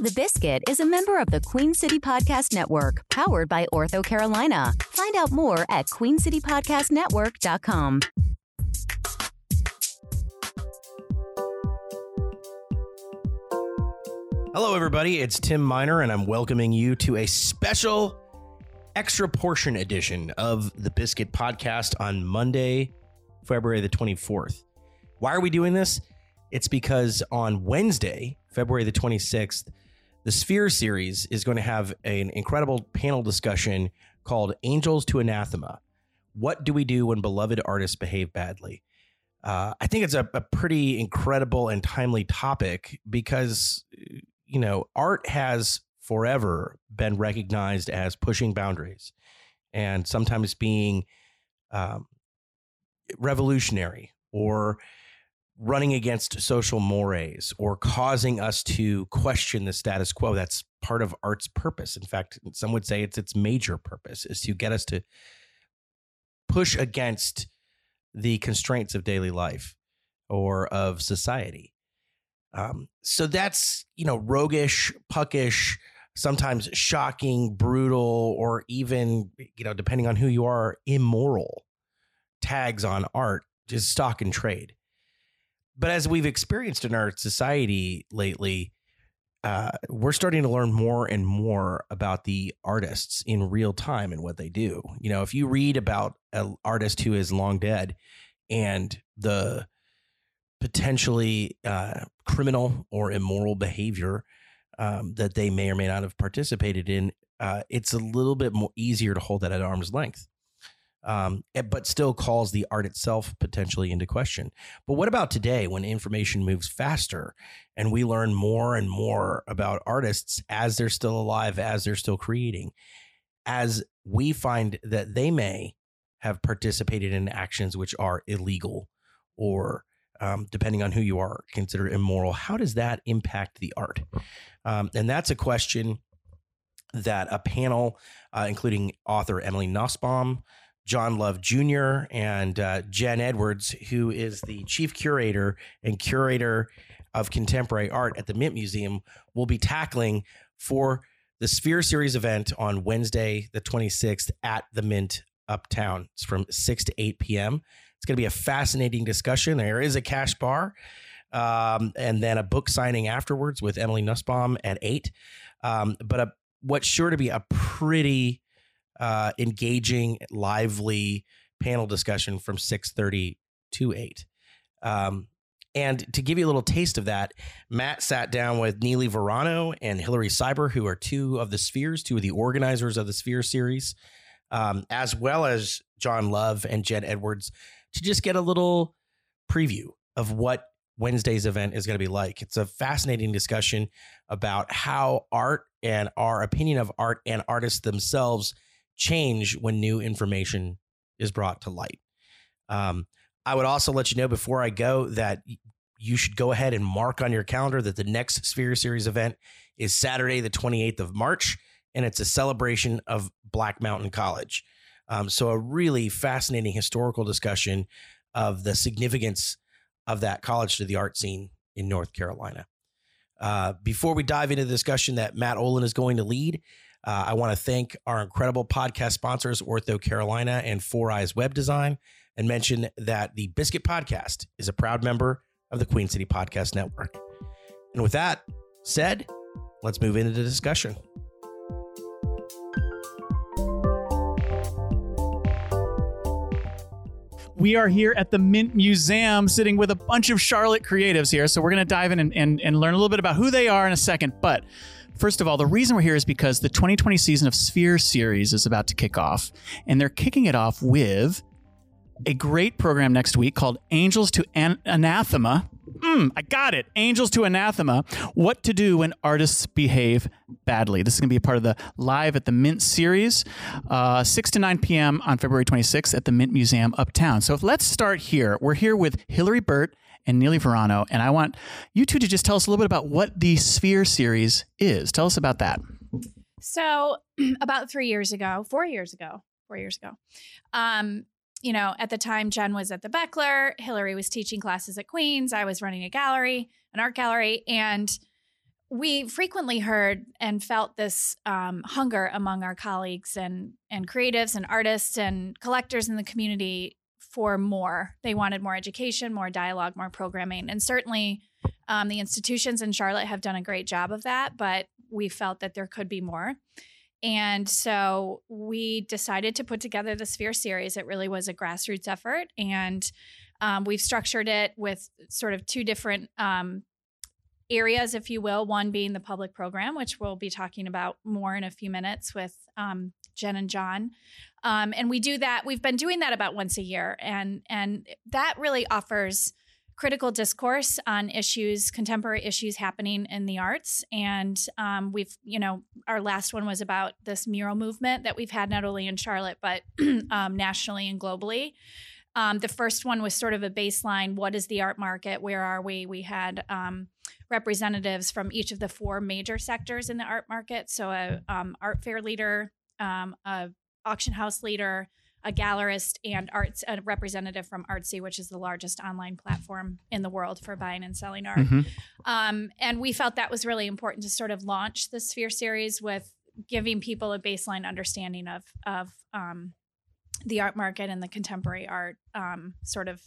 The Biscuit is a member of the Queen City Podcast Network, powered by Ortho Carolina. Find out more at queencitypodcastnetwork.com. Hello, everybody. It's Tim Miner, and I'm welcoming you to a special extra portion edition of the Biscuit Podcast on Monday, February the 24th. Why are we doing this? It's because on Wednesday, February the 26th, the Sphere series is going to have an incredible panel discussion called Angels to Anathema. What do we do when beloved artists behave badly? Uh, I think it's a, a pretty incredible and timely topic because you know, art has forever been recognized as pushing boundaries and sometimes being um, revolutionary or running against social mores or causing us to question the status quo. That's part of art's purpose. In fact, some would say it's its major purpose is to get us to push against the constraints of daily life or of society. Um, so that's, you know, roguish, puckish, sometimes shocking, brutal, or even, you know, depending on who you are, immoral tags on art, just stock and trade. But as we've experienced in our society lately, uh, we're starting to learn more and more about the artists in real time and what they do. You know, if you read about an artist who is long dead and the potentially uh, criminal or immoral behavior um, that they may or may not have participated in, uh, it's a little bit more easier to hold that at arm's length. Um, eh, but still calls the art itself potentially into question. But what about today when information moves faster and we learn more and more about artists as they're still alive, as they're still creating, as we find that they may have participated in actions which are illegal or um, depending on who you are, considered immoral. How does that impact the art? Um, and that's a question that a panel, uh, including author Emily Nussbaum, John Love Jr., and uh, Jen Edwards, who is the chief curator and curator of contemporary art at the Mint Museum, will be tackling for the Sphere Series event on Wednesday, the 26th, at the Mint Uptown. It's from 6 to 8 p.m. It's going to be a fascinating discussion. There is a cash bar. Um, and then a book signing afterwards with Emily Nussbaum at eight. Um, but a, what's sure to be a pretty uh, engaging, lively panel discussion from six thirty to eight. Um, and to give you a little taste of that, Matt sat down with Neely Verano and Hillary Cyber, who are two of the Spheres, two of the organizers of the Sphere series, um, as well as John Love and Jen Edwards to just get a little preview of what Wednesday's event is going to be like. It's a fascinating discussion about how art and our opinion of art and artists themselves change when new information is brought to light. Um, I would also let you know before I go that you should go ahead and mark on your calendar that the next Sphere Series event is Saturday, the 28th of March, and it's a celebration of Black Mountain College. Um, so, a really fascinating historical discussion of the significance of that college to the art scene in North Carolina. Uh, before we dive into the discussion that Matt Olin is going to lead, uh, I want to thank our incredible podcast sponsors, Ortho Carolina and Four Eyes Web Design, and mention that the Biscuit Podcast is a proud member of the Queen City Podcast Network. And with that said, let's move into the discussion. We are here at the Mint Museum sitting with a bunch of Charlotte creatives here. So we're going to dive in and, and, and learn a little bit about who they are in a second. But First of all, the reason we're here is because the 2020 season of Sphere series is about to kick off, and they're kicking it off with a great program next week called Angels to An- Anathema. Mm, I got it. Angels to Anathema. What to do when artists behave badly. This is going to be a part of the Live at the Mint series, uh, 6 to 9 p.m. on February 26th at the Mint Museum Uptown. So let's start here. We're here with Hillary Burt and Neely Verano, and I want you two to just tell us a little bit about what the Sphere series is. Tell us about that. So, about three years ago, four years ago, four years ago, um, you know, at the time, Jen was at the Bechtler, Hillary was teaching classes at Queens, I was running a gallery, an art gallery, and we frequently heard and felt this um, hunger among our colleagues and and creatives and artists and collectors in the community for more. They wanted more education, more dialogue, more programming, and certainly um, the institutions in Charlotte have done a great job of that. But we felt that there could be more. And so we decided to put together the Sphere series. It really was a grassroots effort. And um, we've structured it with sort of two different um, areas, if you will. One being the public program, which we'll be talking about more in a few minutes with um, Jen and John. Um, and we do that. We've been doing that about once a year, and and that really offers critical discourse on issues, contemporary issues happening in the arts. And um, we've, you know, our last one was about this mural movement that we've had not only in Charlotte but um, nationally and globally. Um, the first one was sort of a baseline what is the art market? Where are we? We had um, representatives from each of the four major sectors in the art market. So, a um, art fair leader, um, a auction house leader, a gallerist, and arts a representative from Artsy, which is the largest online platform in the world for buying and selling art. Mm-hmm. Um, and we felt that was really important to sort of launch the Sphere series with giving people a baseline understanding of of um, the art market and the contemporary art um, sort of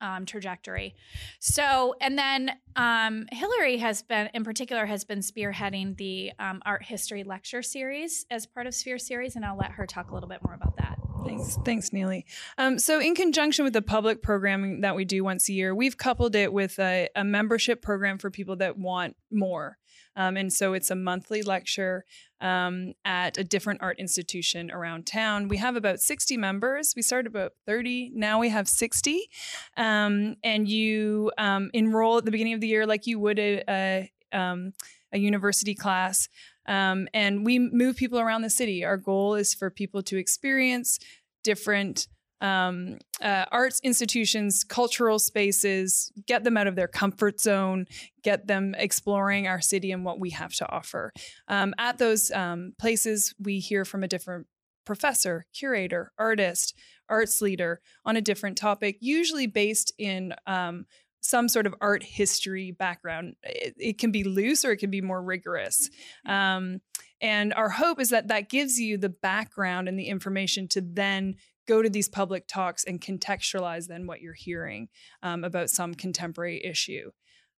um, trajectory. So, and then um, Hillary has been, in particular, has been spearheading the um, art history lecture series as part of Sphere series, and I'll let her talk a little bit more about that. Thanks, thanks, Neely. Um, so, in conjunction with the public programming that we do once a year, we've coupled it with a, a membership program for people that want more. Um, and so it's a monthly lecture um, at a different art institution around town. We have about 60 members. We started about 30. Now we have 60. Um, and you um, enroll at the beginning of the year like you would a, a, um, a university class. Um, and we move people around the city. Our goal is for people to experience different um, uh, arts institutions, cultural spaces, get them out of their comfort zone, get them exploring our city and what we have to offer. Um, at those um, places, we hear from a different professor, curator, artist, arts leader on a different topic, usually based in um, some sort of art history background. It, it, can be loose or it can be more rigorous. Um, and our hope is that that gives you the background and the information to then go to these public talks and contextualize then what you're hearing um, about some contemporary issue.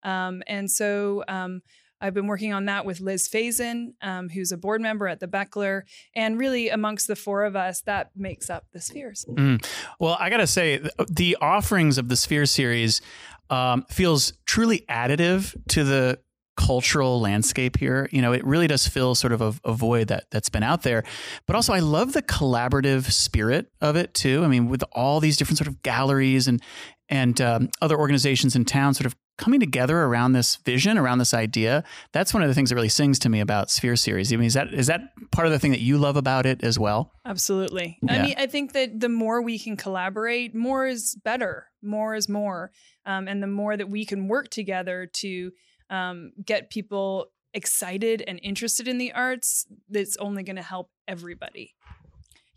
Um, and so um, I've been working on that with Liz Faison, um, who's a board member at the Bechtler. And really, amongst the four of us, that makes up the Spheres. Mm. Well, I got to say, the offerings of the Sphere series um, feels truly additive to the cultural landscape here. You know, it really does fill sort of a, a, void that that's been out there. But also, I love the collaborative spirit of it too. I mean, with all these different sort of galleries and and um, other organizations in town, sort of coming together around this vision, around this idea. That's one of the things that really sings to me about Sphere Series. I mean, is that is that part of the thing that you love about it as well? Absolutely. Yeah. I mean, I think that the more we can collaborate, more is better. More is more, um, and the more that we can work together to um, get people excited and interested in the arts, that's only going to help everybody.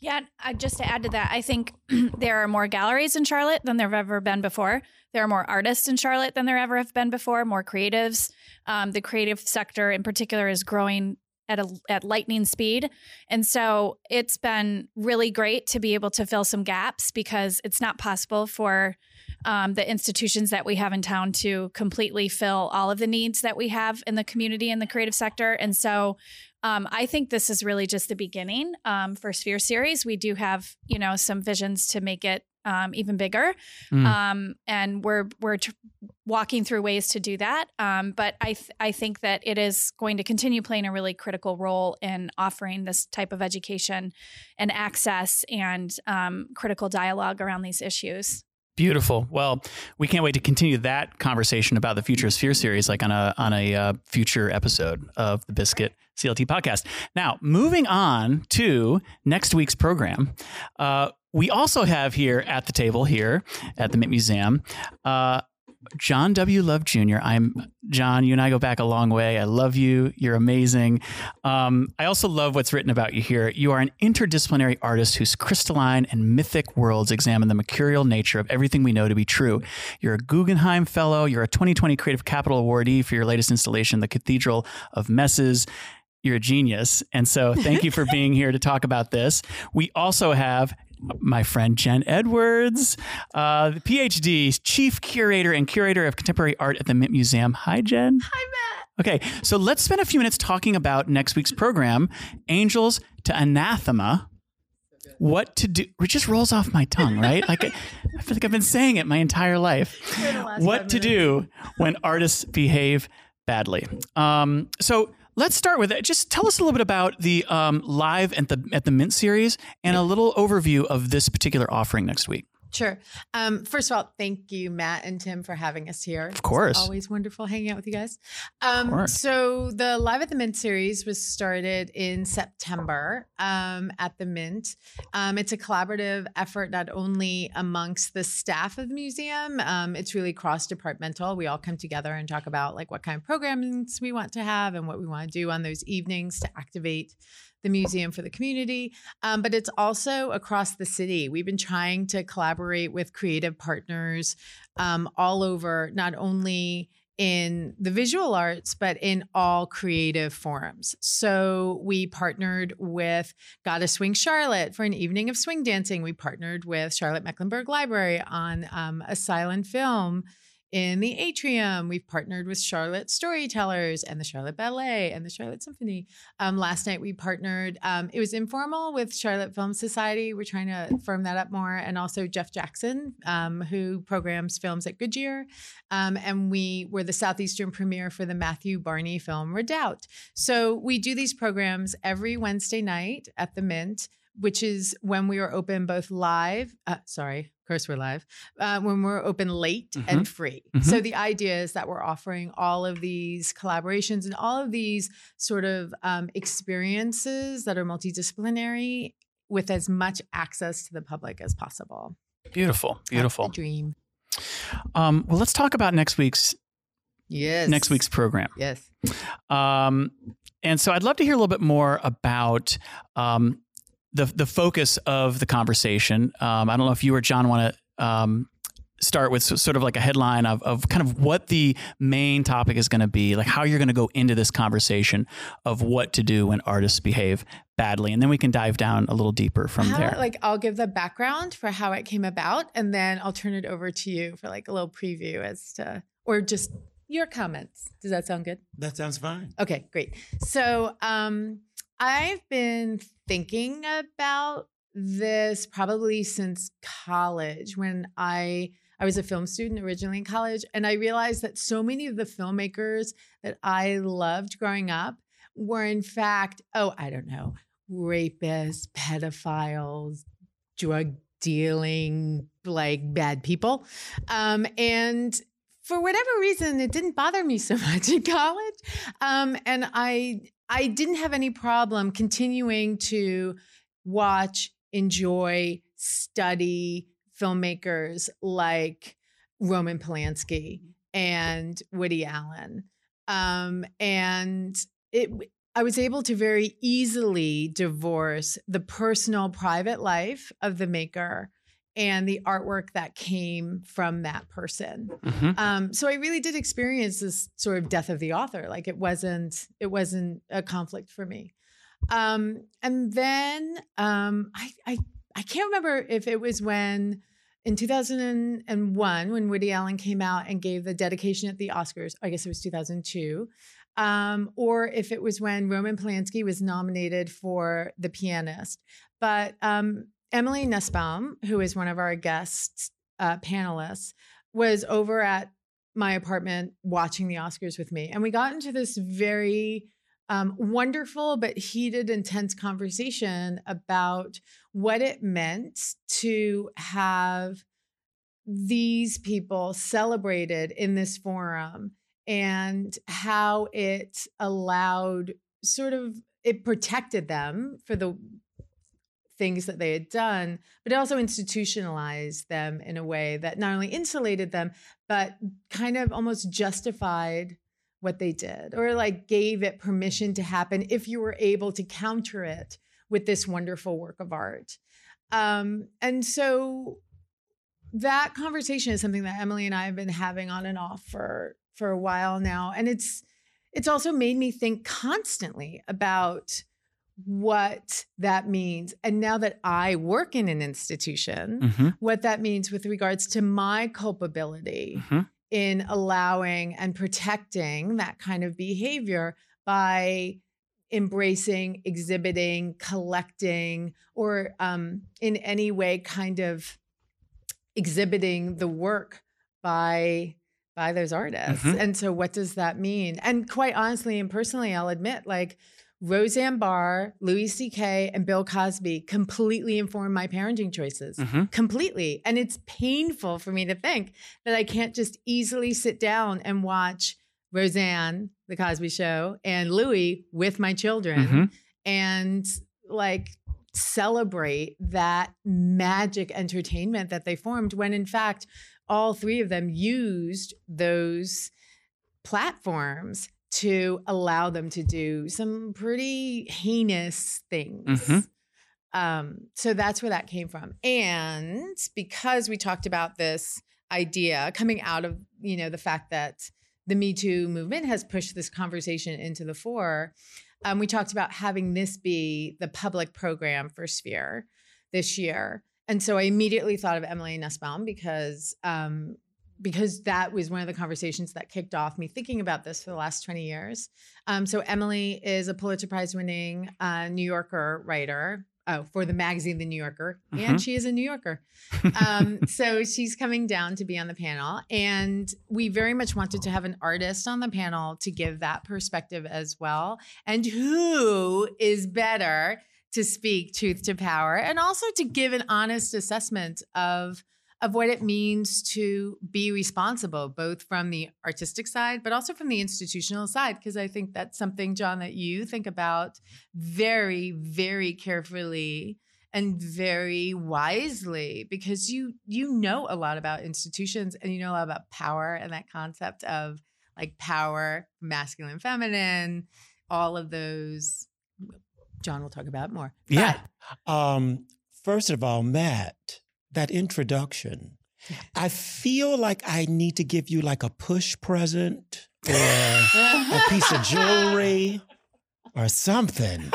Yeah, uh, just to add to that, I think there are more galleries in Charlotte than there have ever been before. There are more artists in Charlotte than there ever have been before, more creatives. Um, the creative sector in particular is growing at a at lightning speed. And so it's been really great to be able to fill some gaps because it's not possible for um, the institutions that we have in town to completely fill all of the needs that we have in the community and the creative sector. And so um, I think this is really just the beginning um, for Sphere Series. We do have, you know, some visions to make it um, even bigger, mm. um, and we're we're tr- walking through ways to do that. Um, but I th- I think that it is going to continue playing a really critical role in offering this type of education and access and um, critical dialogue around these issues. Beautiful. Well, we can't wait to continue that conversation about the Future Sphere series, like on a on a uh, future episode of the Biscuit CLT podcast. Now, moving on to next week's program, uh, we also have here at the table here at the Mint Museum uh, John W. Love Jr. I'm John. You and I go back a long way. I love you. You're amazing. Um, I also love what's written about you here. You are an interdisciplinary artist whose crystalline and mythic worlds examine the mercurial nature of everything we know to be true. You're a Guggenheim Fellow. You're a 2020 Creative Capital Awardee for your latest installation, The Cathedral of Messes you're a genius. And so thank you for being here to talk about this. We also have my friend Jen Edwards, uh, the PhD, Chief Curator and Curator of Contemporary Art at the Mint Museum. Hi, Jen. Hi, Matt. Okay, so let's spend a few minutes talking about next week's program Angels to Anathema. What to do? It just rolls off my tongue, right? Like I feel like I've been saying it my entire life. What to do when artists behave badly. Um, so Let's start with it. Just tell us a little bit about the um, live at the at the Mint series and a little overview of this particular offering next week. Sure. Um, first of all, thank you, Matt and Tim, for having us here. Of course. It's always wonderful hanging out with you guys. Um, so, the Live at the Mint series was started in September um, at the Mint. Um, it's a collaborative effort not only amongst the staff of the museum, um, it's really cross departmental. We all come together and talk about like what kind of programs we want to have and what we want to do on those evenings to activate the museum for the community, um, but it's also across the city. We've been trying to collaborate with creative partners um, all over, not only in the visual arts, but in all creative forms. So we partnered with Gotta Swing Charlotte for an evening of swing dancing. We partnered with Charlotte Mecklenburg Library on um, a silent film in the atrium. We've partnered with Charlotte Storytellers and the Charlotte Ballet and the Charlotte Symphony. Um, last night we partnered, um, it was informal with Charlotte Film Society. We're trying to firm that up more. And also Jeff Jackson, um, who programs films at Goodyear. Um, and we were the Southeastern premiere for the Matthew Barney film Redoubt. So we do these programs every Wednesday night at the Mint which is when we are open both live, uh, sorry, of course we're live uh, when we're open late mm-hmm. and free mm-hmm. so the idea is that we're offering all of these collaborations and all of these sort of um, experiences that are multidisciplinary with as much access to the public as possible. Beautiful beautiful. dream. Um, well let's talk about next week's yes. next week's program. Yes. Um, and so i'd love to hear a little bit more about um, the the focus of the conversation. Um, I don't know if you or John want to um, start with sort of like a headline of, of kind of what the main topic is going to be, like how you're going to go into this conversation of what to do when artists behave badly, and then we can dive down a little deeper from how, there. Like I'll give the background for how it came about, and then I'll turn it over to you for like a little preview as to, or just your comments. Does that sound good? That sounds fine. Okay, great. So, um, I've been thinking about this probably since college when I I was a film student originally in college and I realized that so many of the filmmakers that I loved growing up were in fact oh I don't know rapists, pedophiles, drug dealing like bad people. Um, and for whatever reason, it didn't bother me so much in college. Um, and I I didn't have any problem continuing to watch, enjoy, study filmmakers like Roman Polanski and Woody Allen. Um, and it I was able to very easily divorce the personal private life of the maker and the artwork that came from that person. Mm-hmm. Um, so I really did experience this sort of death of the author. Like it wasn't it wasn't a conflict for me. Um, and then um, I, I I can't remember if it was when in 2001 when Woody Allen came out and gave the dedication at the Oscars. I guess it was 2002. Um, or if it was when Roman Polanski was nominated for The Pianist. But um, Emily Nussbaum, who is one of our guest uh, panelists, was over at my apartment watching the Oscars with me. And we got into this very um, wonderful but heated, intense conversation about what it meant to have these people celebrated in this forum and how it allowed sort of it protected them for the things that they had done, but it also institutionalized them in a way that not only insulated them, but kind of almost justified what they did or like gave it permission to happen if you were able to counter it with this wonderful work of art. Um, and so that conversation is something that Emily and I have been having on and off for for a while now. And it's it's also made me think constantly about what that means. And now that I work in an institution, Mm-hmm. what that means with regards to my culpability Mhm. in allowing and protecting that kind of behavior by embracing, exhibiting, collecting, or um, in any way kind of exhibiting the work by by those artists. Mhm. And so what does that mean? And quite honestly and personally, I'll admit, like Roseanne Barr, Louis C.K., and Bill Cosby completely informed my parenting choices. Mhm. Completely. And it's painful for me to think that I can't just easily sit down and watch Roseanne, The Cosby Show, and Louis with my children Mhm. and like celebrate that magic entertainment that they formed when in fact all three of them used those platforms to allow them to do some pretty heinous things. Mhm. Um, so that's where that came from. And because we talked about this idea coming out of, you know, the fact that the Me Too movement has pushed this conversation into the fore, um, we talked about having this be the public program for Sphere this year. And so I immediately thought of Emily Nussbaum because um, because that was one of the conversations that kicked off me thinking about this for the last 20 years. Um, so Emily is a Pulitzer Prize winning uh, New Yorker writer. Oh, for the magazine The New Yorker, Mhm. and she is a New Yorker. Um, so she's coming down to be on the panel, and we very much wanted to have an artist on the panel to give that perspective as well. And who is better to speak truth to power, and also to give an honest assessment of of what it means to be responsible, both from the artistic side, but also from the institutional side. Because I think that's something, John, that you think about very, very carefully and very wisely because you you know a lot about institutions and you know a lot about power and that concept of like power masculine feminine all of those john will talk about more Yeah. Um, first of all, Matt, that introduction, I feel like I need to give you like a push present or a piece of jewelry or something.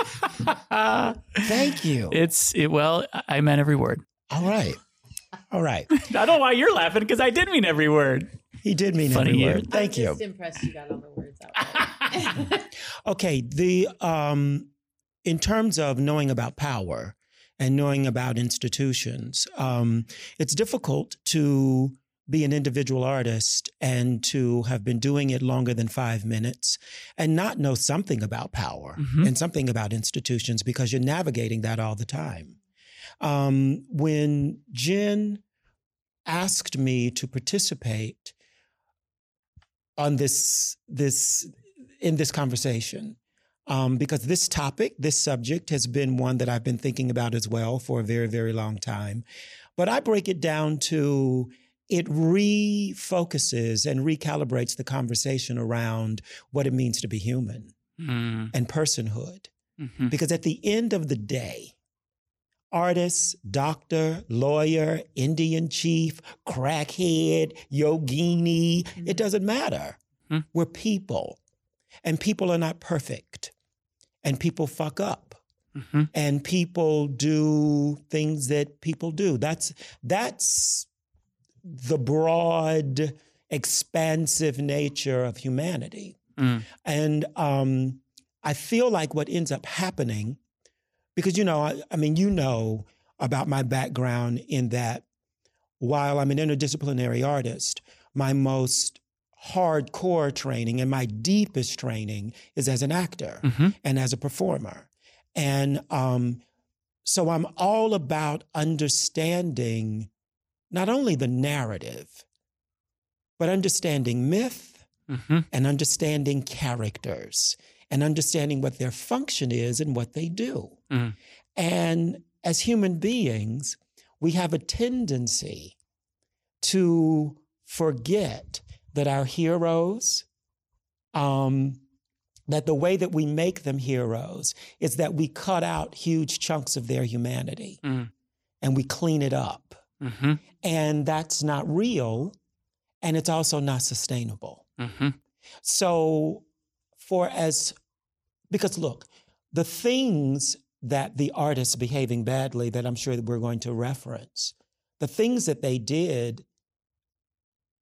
Thank you. It's it. Well, I meant every word. All right. All right. I don't know why you're laughing because I did mean every word. He did mean Funny every you. word. Thank I'm you. just impressed you got all the words out Okay, the um, in terms of knowing about power and knowing about institutions, um, it's difficult to be an individual artist and to have been doing it longer than five minutes and not know something about power Mhm. and something about institutions because you're navigating that all the time. Um, when Jen asked me to participate on this this in this conversation um, because this topic, this subject has been one that I've been thinking about as well for a very, very long time. But I break it down to it refocuses and recalibrates the conversation around what it means to be human Mm, and personhood. mhm. Because at the end of the day, artist, doctor, lawyer, Indian chief, crackhead, yogini, it doesn't matter. Hmm. We're people, and people are not perfect, and people fuck up. Mhm. And people do things that people do. That's that's the broad, expansive nature of humanity. Mm. And um, I feel like what ends up happening, because you know, I, I mean, you know about my background in that while I'm an interdisciplinary artist, my most hardcore training and my deepest training is as an actor Mhm. and as a performer. And um, so I'm all about understanding not only the narrative, but understanding myth Mhm. and understanding characters and understanding what their function is and what they do. Mhm. And as human beings, we have a tendency to forget that our heroes, um, that the way that we make them heroes is that we cut out huge chunks of their humanity Mm. and we clean it up. Mm-hmm. And that's not real. And it's also not sustainable. Mm-hmm. So, for as, because look, the things that the artists behaving badly that I'm sure that we're going to reference, the things that they did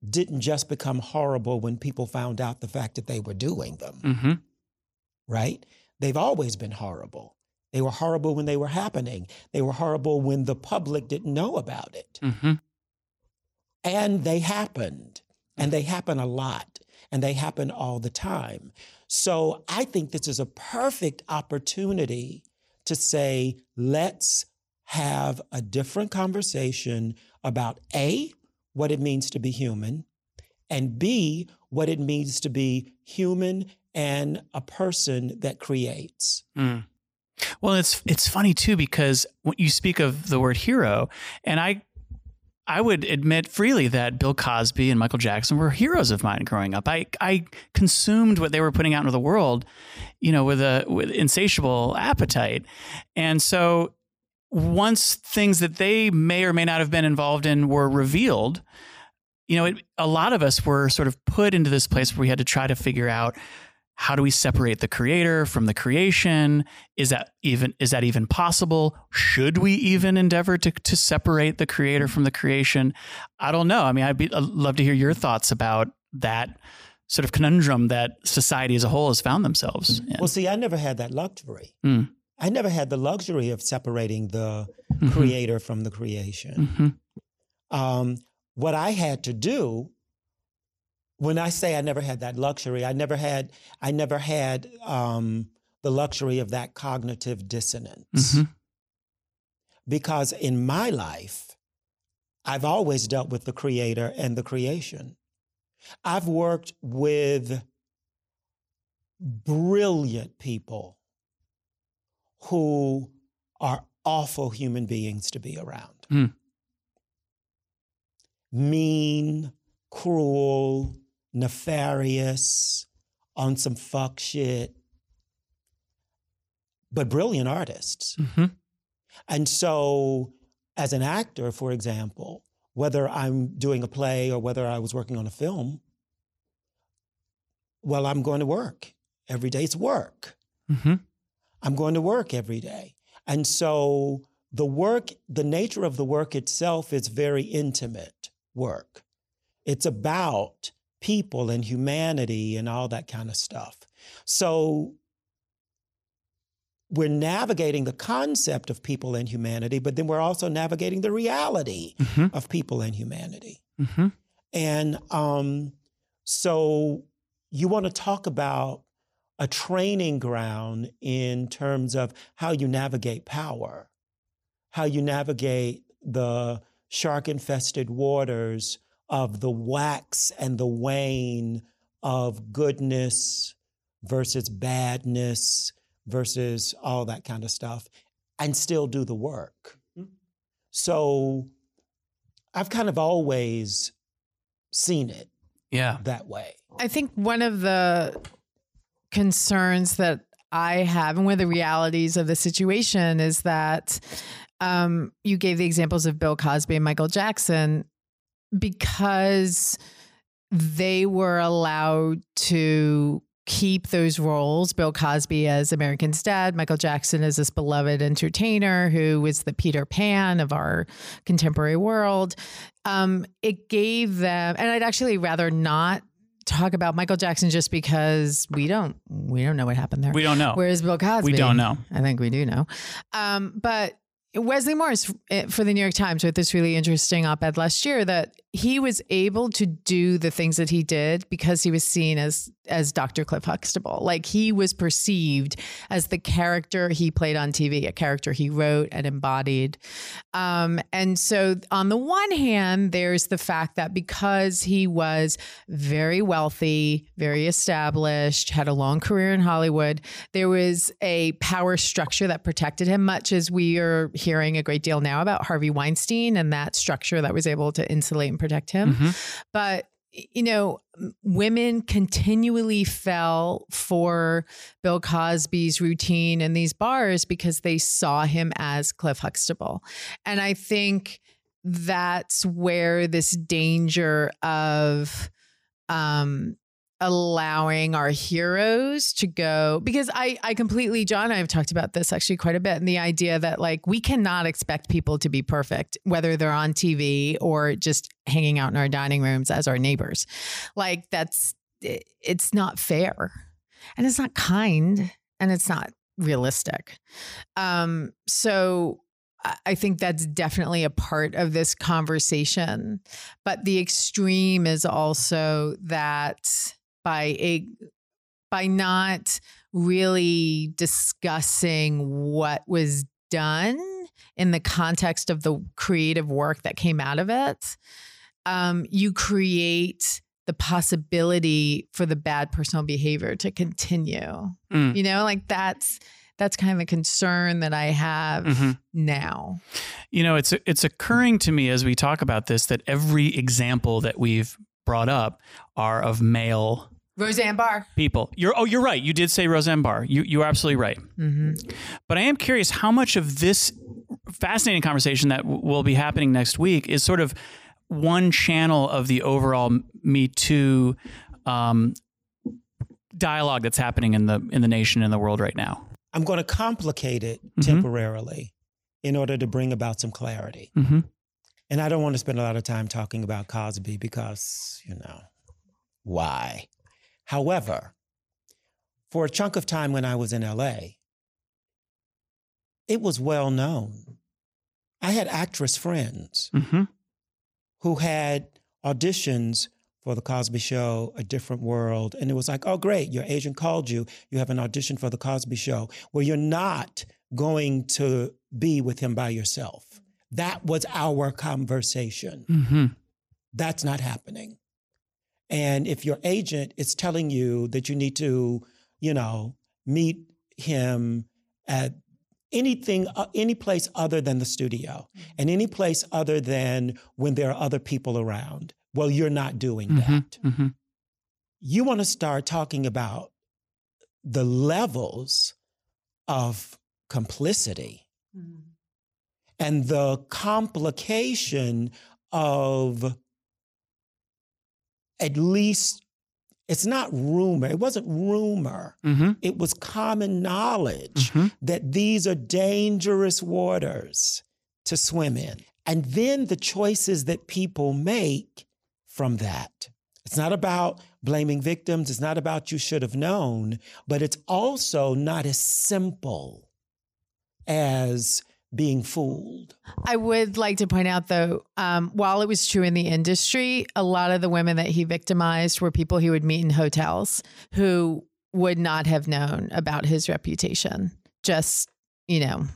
didn't just become horrible when people found out the fact that they were doing them, Mm-hmm. right? They've always been horrible. They were horrible when they were happening. They were horrible when the public didn't know about it. Mm-hmm. And they happened, and they happen a lot, and they happen all the time. So I think this is a perfect opportunity to say, let's have a different conversation about A, what it means to be human, and B, what it means to be human and a person that creates. Mm. Well, it's it's funny too because when you speak of the word hero, and I I would admit freely that Bill Cosby and Michael Jackson were heroes of mine growing up. I I consumed what they were putting out into the world, you know, with a with insatiable appetite, and so once things that they may or may not have been involved in were revealed, you know, it, a lot of us were sort of put into this place where we had to try to figure out how do we separate the creator from the creation is that even is that even possible should we even endeavor to, to separate the creator from the creation i don't know i mean i'd, be, I'd love to hear your thoughts about that sort of conundrum that society as a whole has found themselves in. Well, see, I never had that luxury. Mm. I never had the luxury of separating the Mhm. creator from the creation. Mhm. Um, what I had to do, when I say I never had that luxury, I never had, I never had um, the luxury of that cognitive dissonance. Mhm. Because in my life, I've always dealt with the creator and the creation. I've worked with brilliant people who are awful human beings to be around. Hmm. Mean, cruel, nefarious, on some fuck shit, but brilliant artists. Mhm. And so, as an actor, for example, whether I'm doing a play or whether I was working on a film, well, I'm going to work every day. It's work. Mhm. I'm going to work every day. And so, the work, the nature of the work itself is very intimate work. It's about people and humanity and all that kind of stuff. So, we're navigating the concept of people and humanity, but then we're also navigating the reality Mhm. of people and humanity. Mhm. And um, so you want to talk about a training ground in terms of how you navigate power, how you navigate the shark infested waters of the wax and the wane of goodness versus badness versus all that kind of stuff and still do the work. Mm-hmm. So I've kind of always seen it yeah that way. I think one of the concerns that I have and one of the realities of the situation is that um, you gave the examples of Bill Cosby and Michael Jackson because they were allowed to keep those roles. Bill Cosby as American's dad, Michael Jackson as this beloved entertainer who was the Peter Pan of our contemporary world. Um, it gave them, and I'd actually rather not talk about Michael Jackson just because we don't we don't know what happened there. we don't know Whereas Bill Cosby, we don't know I think we do know. Um, but Wesley Morris eh, for the New York Times wrote this really interesting op-ed last year that he was able to do the things that he did because he was seen as as Dr. Cliff Huxtable. Like he was perceived as the character he played on TV, a character he wrote and embodied. Um, and so, on the one hand, there's the fact that because he was very wealthy, very established, had a long career in Hollywood, there was a power structure that protected him, much as we are hearing a great deal now about Harvey Weinstein and that structure that was able to insulate protect him. Mhm. But you know, women continually fell for Bill Cosby's routine in these bars because they saw him as Cliff Huxtable. And I think that's where this danger of um allowing our heroes to go because I I completely John I have talked about this actually quite a bit and the idea that like we cannot expect people to be perfect whether they're on TV or just hanging out in our dining rooms as our neighbors. Like that's it- it's not fair. And it's not kind and it's not realistic. Um so I think that's definitely a part of this conversation. But the extreme is also that by a by not really discussing what was done in the context of the creative work that came out of it, um, you create the possibility for the bad personal behavior to continue. Mm. You know, like that's that's kind of a concern that I have Mhm. now. You know, it's it's occurring to me as we talk about this that every example that we've brought up are of male Roseanne Barr. people. You're oh, you're right. You did say Roseanne Barr. You you are absolutely right. Mm-hmm. But I am curious how much of this fascinating conversation that w- will be happening next week is sort of one channel of the overall Me Too um, dialogue that's happening in the in the nation and the world right now. I'm going to complicate it Mhm. temporarily in order to bring about some clarity. Mm-hmm. And I don't want to spend a lot of time talking about Cosby because, you know, why? However, for a chunk of time when I was in LA, it was well known. I had actress friends Mm-hmm. who had auditions for the Cosby Show, A Different World. And it was like, oh, great, your agent called you. You have an audition for the Cosby Show where you're not going to be with him by yourself. That was our conversation. Mm-hmm. That's not happening. And if your agent is telling you that you need to, you know, meet him at anything, uh, any place other than the studio and any place other than when there are other people around, well, you're not doing that. Mm-hmm. You want to start talking about the levels of complicity and the complication of at least it's not rumor it wasn't rumor Mm-hmm. it was common knowledge Mhm. that these are dangerous waters to swim in and then the choices that people make from that it's not about blaming victims it's not about you should have known but it's also not as simple as being fooled I would like to point out, though, um, while it was true in the industry, a lot of the women that he victimized were people he would meet in hotels who would not have known about his reputation. Just, you know,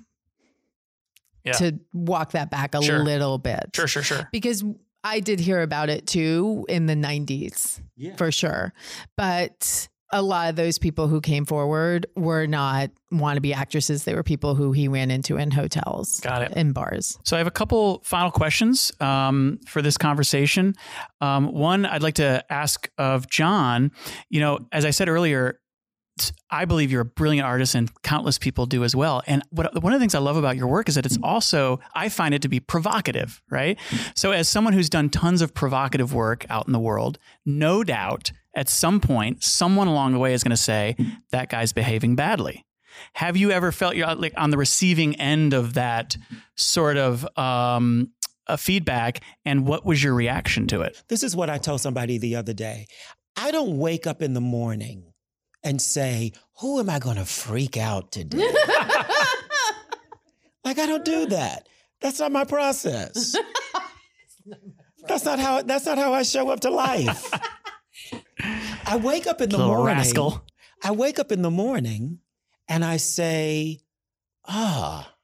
Yeah. to walk that back a Sure. little bit. Sure, sure, sure. Because I did hear about it too in the 90s yeah for sure. But a lot of those people who came forward were not wannabe actresses. They were people who he ran into in hotels, Got it. in bars. So I have a couple final questions um, for this conversation. Um, one, I'd like to ask of John. You know, as I said earlier, I believe you're a brilliant artist, and countless people do as well. And what, one of the things I love about your work is that it's also I find it to be provocative, right? So, as someone who's done tons of provocative work out in the world, no doubt at some point, someone along the way is going to say that guy's behaving badly. Have you ever felt you're like on the receiving end of that sort of um, a feedback? And what was your reaction to it? This is what I told somebody the other day. I don't wake up in the morning and say, Who am I going to freak out today? like, I don't do that. That's not my process. That's not how that's not how I show up to life. I wake up in the Little morning. rascal. I wake up in the morning and I say, ah,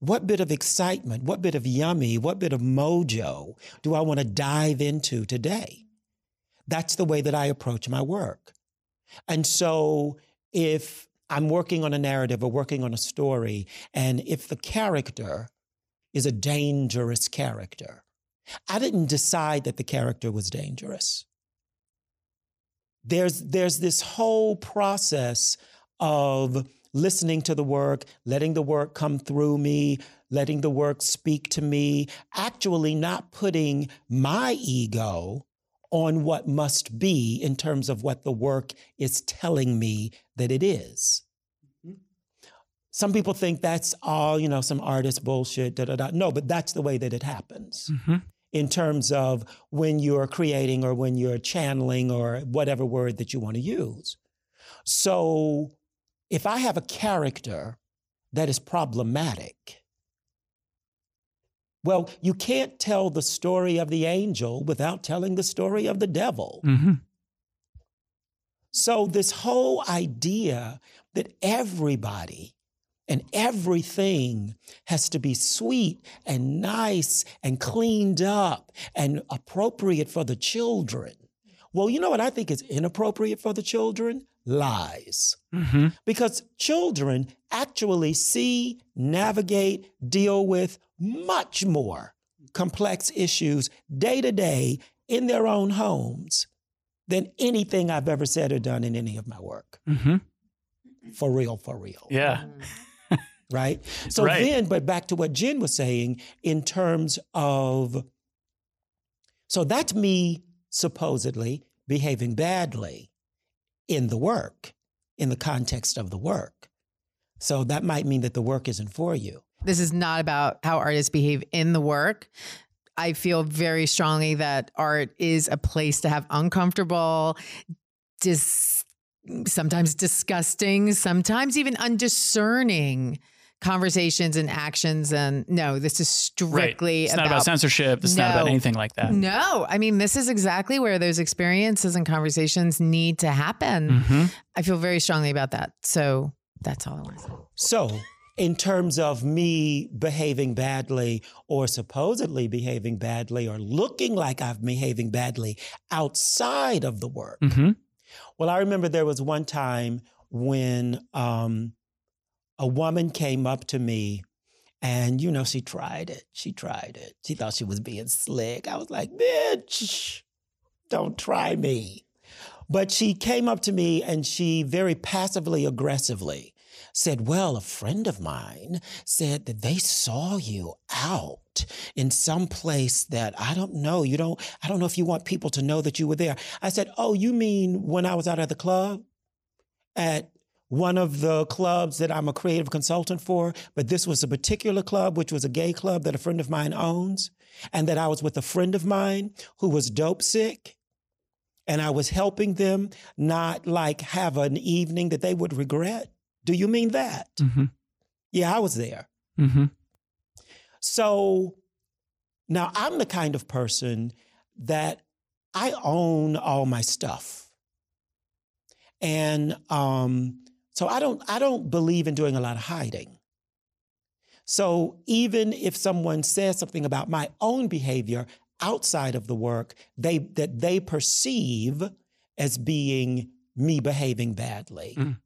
what bit of excitement, what bit of yummy, what bit of mojo do I want to dive into today? That's the way that I approach my work. And so if I'm working on a narrative or working on a story, and if the character is a dangerous character, I didn't decide that the character was dangerous. There's, there's this whole process of listening to the work, letting the work come through me, letting the work speak to me, actually not putting my ego on what must be in terms of what the work is telling me that it is. Some people think that's all, you know, some artist bullshit, da da da. No, but that's the way that it happens Mhm. in terms of when you're creating or when you're channeling or whatever word that you want to use. So if I have a character that is problematic, well, you can't tell the story of the angel without telling the story of the devil. Mhm. So, this whole idea that everybody and everything has to be sweet and nice and cleaned up and appropriate for the children. Well, you know what I think is inappropriate for the children? Lies. Mhm. Because children actually see, navigate, deal with much more complex issues day to day in their own homes than anything I've ever said or done in any of my work. Mhm. For real, for real. Yeah. Right? So Right. then, but back to what Jen was saying in terms of, so that's me supposedly behaving badly in the work, in the context of the work. So that might mean that the work isn't for you. This is not about how artists behave in the work. I feel very strongly that art is a place to have uncomfortable, dis- sometimes disgusting, sometimes even undiscerning conversations and actions. And no, this is strictly right. It's about, not about censorship. It's not about anything like that. No, I mean, this is exactly where those experiences and conversations need to happen. Mhm. I feel very strongly about that. So that's all I want to say. So, in terms of me behaving badly or supposedly behaving badly or looking like I'm behaving badly outside of the work, Mhm. Well, I remember there was one time when um, a woman came up to me and, you know, she tried it. She tried it. She thought she was being slick. I was like, bitch, don't try me. But she came up to me and she very passively aggressively said, Well, a friend of mine said that they saw you out in some place that I don't know. You don't, I don't know if you want people to know that you were there. I said, Oh, you mean when I was out at the club? At one of the clubs that I'm a creative consultant for, but this was a particular club, which was a gay club that a friend of mine owns, and that I was with a friend of mine who was dope sick. And I was helping them not like have an evening that they would regret. Do you mean that? Mhm. Yeah, I was there. Mhm. So now I'm the kind of person that I own all my stuff. And um, so I don't I don't believe in doing a lot of hiding. So even if someone says something about my own behavior outside of the work, they that they perceive as being me behaving badly. Mm.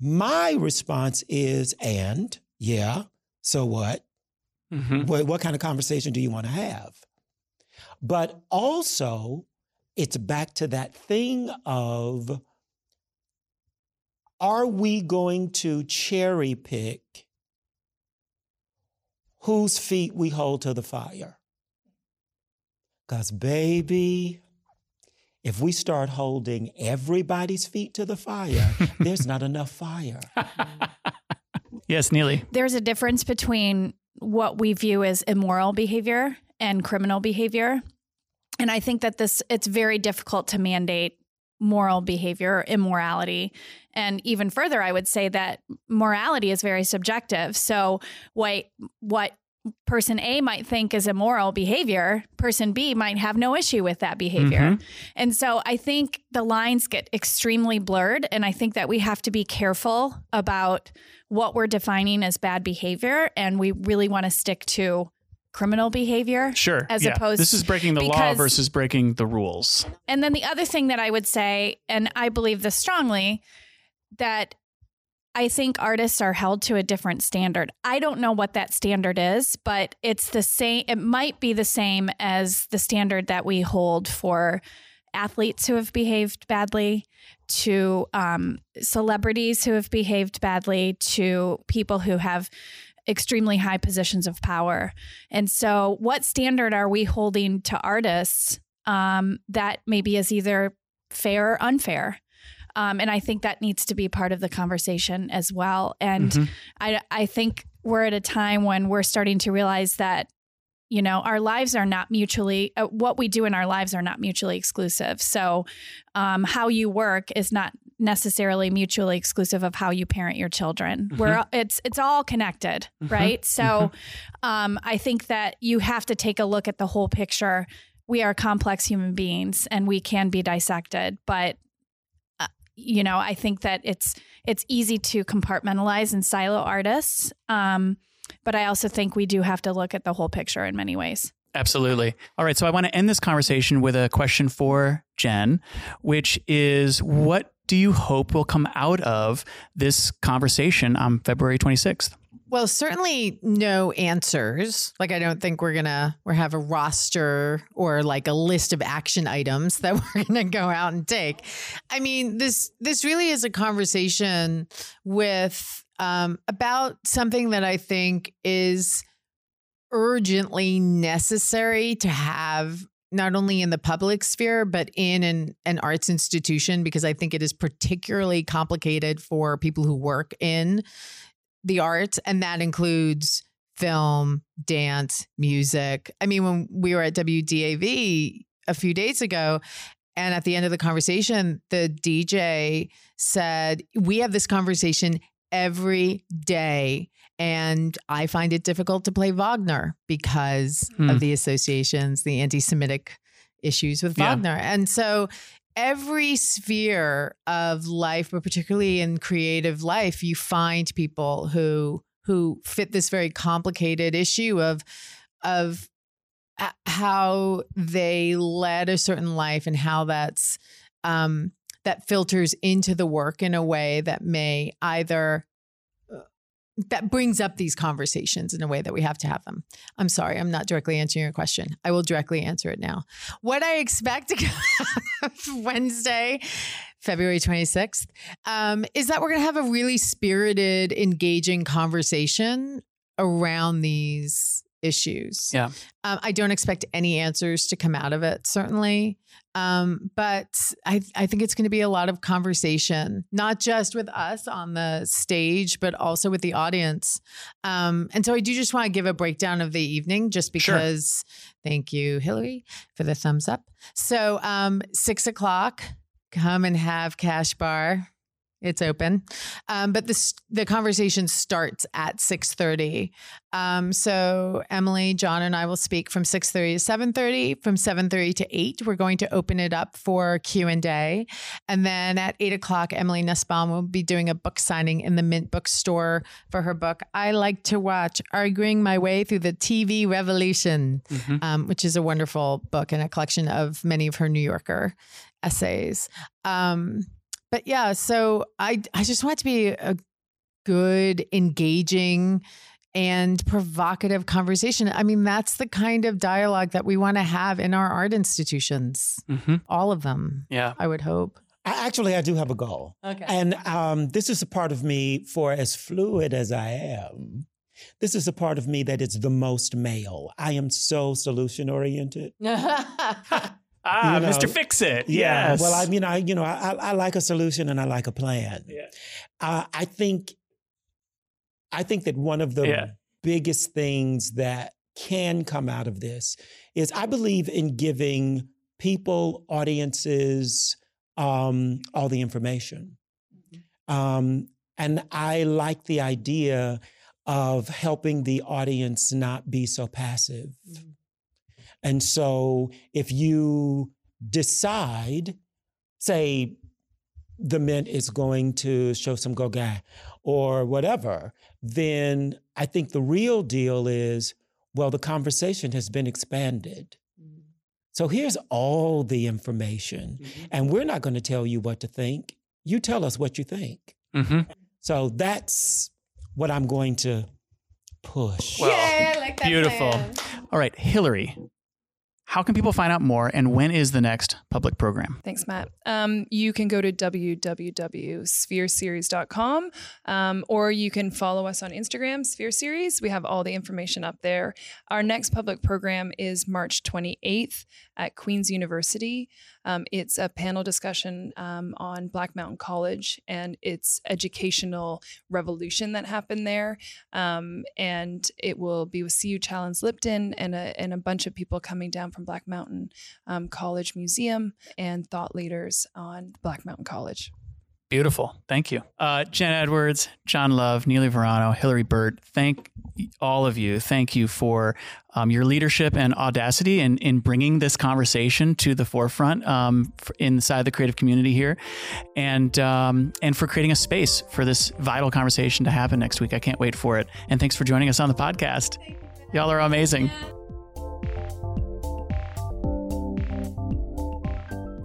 My response is, and yeah, so what? Mhm. What, what kind of conversation do you want to have? But also, it's back to that thing of are we going to cherry pick whose feet we hold to the fire? Because, baby, if we start holding everybody's feet to the fire, there's not enough fire. yes, Neely. There's a difference between what we view as immoral behavior and criminal behavior. And I think that this it's very difficult to mandate moral behavior or immorality. And even further, I would say that morality is very subjective. So what what person A might think is immoral behavior, person B might have no issue with that behavior. Mhm. And so I think the lines get extremely blurred. And I think that we have to be careful about what we're defining as bad behavior. And we really want to stick to criminal behavior. Sure. As yeah. opposed- This is breaking the law versus breaking the rules. And then the other thing that I would say, and I believe this strongly, that I think artists are held to a different standard. I don't know what that standard is, but it's the same. It might be the same as the standard that we hold for athletes who have behaved badly, to um, celebrities who have behaved badly, to people who have extremely high positions of power. And so, what standard are we holding to artists um, that maybe is either fair or unfair? Um, and I think that needs to be part of the conversation as well. And Mhm. I, I think we're at a time when we're starting to realize that, you know, our lives are not mutually, uh, what we do in our lives are not mutually exclusive. So, um, how you work is not necessarily mutually exclusive of how you parent your children. We're it's it's all connected, Mhm. right? So, um, I think that you have to take a look at the whole picture. We are complex human beings, and we can be dissected, but you know, I think that it's it's easy to compartmentalize and silo artists. Um, but I also think we do have to look at the whole picture in many ways. Absolutely. All right. So I want to end this conversation with a question for Jen, which is what do you hope will come out of this conversation on February 26th? Well, certainly no answers. Like I don't think we're gonna we have a roster or like a list of action items that we're gonna go out and take. I mean, this this really is a conversation with um, about something that I think is urgently necessary to have not only in the public sphere but in an, an arts institution because I think it is particularly complicated for people who work in the arts, and that includes film, dance, music. I mean, when we were at WDAV a few days ago, and at the end of the conversation, the DJ said, We have this conversation every day. And I find it difficult to play Wagner because Hmm. of the associations, the anti Semitic issues with Yeah. Wagner. And so every sphere of life, but particularly in creative life, you find people who who fit this very complicated issue of of how they led a certain life and how that's um, that filters into the work in a way that may either uh, that brings up these conversations in a way that we have to have them. I'm sorry, I'm not directly answering your question. I will directly answer it now. What I expect Wednesday, February 26th, um, is that we're going to have a really spirited, engaging conversation around these issues. Yeah. Um, I don't expect any answers to come out of it, certainly. Um, but I, I think it's going to be a lot of conversation, not just with us on the stage, but also with the audience. Um, and so I do just want to give a breakdown of the evening just Sure. because thank you, Hillary, for the thumbs up. So um, six o'clock, come and have Cash Bar. It's open, um, but this the conversation starts at six thirty. Um, so Emily, John, and I will speak from six thirty to seven thirty. From seven thirty to eight, we're going to open it up for Q and A, and then at eight o'clock, Emily Nussbaum will be doing a book signing in the Mint Bookstore for her book. I like to watch "Arguing My Way Through the TV Revolution," um, which is a wonderful book and a collection of many of her New Yorker essays. Um, but yeah, so I I just want it to be a good, engaging, and provocative conversation. I mean, that's the kind of dialogue that we want to have in our art institutions. Mm-hmm. All of them, Yeah. I would hope. I, actually, I do have a goal. Okay. And um, this is a part of me, for as fluid as I am, this is a part of me that is the most male. I am so solution oriented. Ah, You know, Mr. Fix It. Yeah. Yes. Well, I mean, I you know, I, I like a solution and I like a plan. Yeah. Uh, I think, I think that one of the Yeah. biggest things that can come out of this is I believe in giving people, audiences, um, all the information. Um, and I like the idea of helping the audience not be so passive. Mhm. And so if you decide, say, the Mint is going to show some Gauguin or whatever, then I think the real deal is well, the conversation has been expanded. Mhm. So here's all the information, Mhm. and we're not going to tell you what to think. You tell us what you think. Mm-hmm. So that's what I'm going to push. Well, Yay, I like that beautiful. plan. All right, Hillary, how can people find out more and when is the next public program? Thanks, Matt. Um, you can go to www.sphereseries.com um, or you can follow us on Instagram, Sphere Series. We have all the information up there. Our next public program is March 28th at Queen's University. Um, it's a panel discussion um, on Black Mountain College and its educational revolution that happened there. Um, and it will be with CU Challenge Lipton and a, and a bunch of people coming down from Black Mountain um, College Museum and thought leaders on Black Mountain College. Beautiful. Thank you. Uh, Jen Edwards, John Love, Neely Verano, Hillary Burt, thank all of you. Thank you for um, your leadership and audacity in, in bringing this conversation to the forefront um, inside the creative community here and, um, and for creating a space for this vital conversation to happen next week. I can't wait for it. And thanks for joining us on the podcast. Y'all are amazing.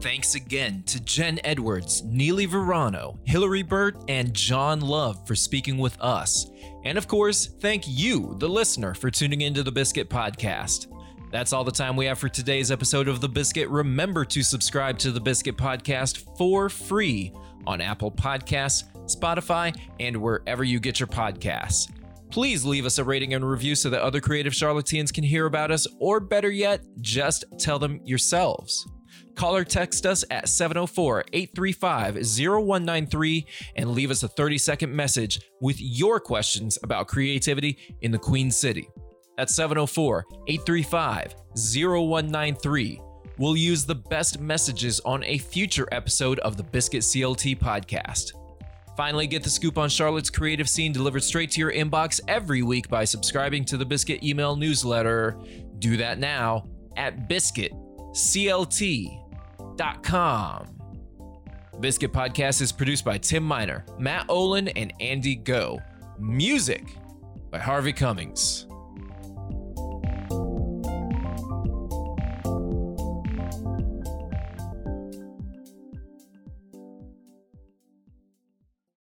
Thanks again to Jen Edwards, Neely Verano, Hillary Burt, and John Love for speaking with us. And of course, thank you, the listener, for tuning into the Biscuit Podcast. That's all the time we have for today's episode of The Biscuit. Remember to subscribe to the Biscuit Podcast for free on Apple Podcasts, Spotify, and wherever you get your podcasts. Please leave us a rating and review so that other creative Charlotteans can hear about us, or better yet, just tell them yourselves. Call or text us at 704 835 0193 and leave us a 30 second message with your questions about creativity in the Queen City. That's 704 835 0193. We'll use the best messages on a future episode of the Biscuit CLT podcast. Finally, get the scoop on Charlotte's creative scene delivered straight to your inbox every week by subscribing to the Biscuit email newsletter. Do that now at biscuitclt.com. Biscuit Podcast is produced by Tim Miner, Matt Olin, and Andy Go. Music by Harvey Cummings.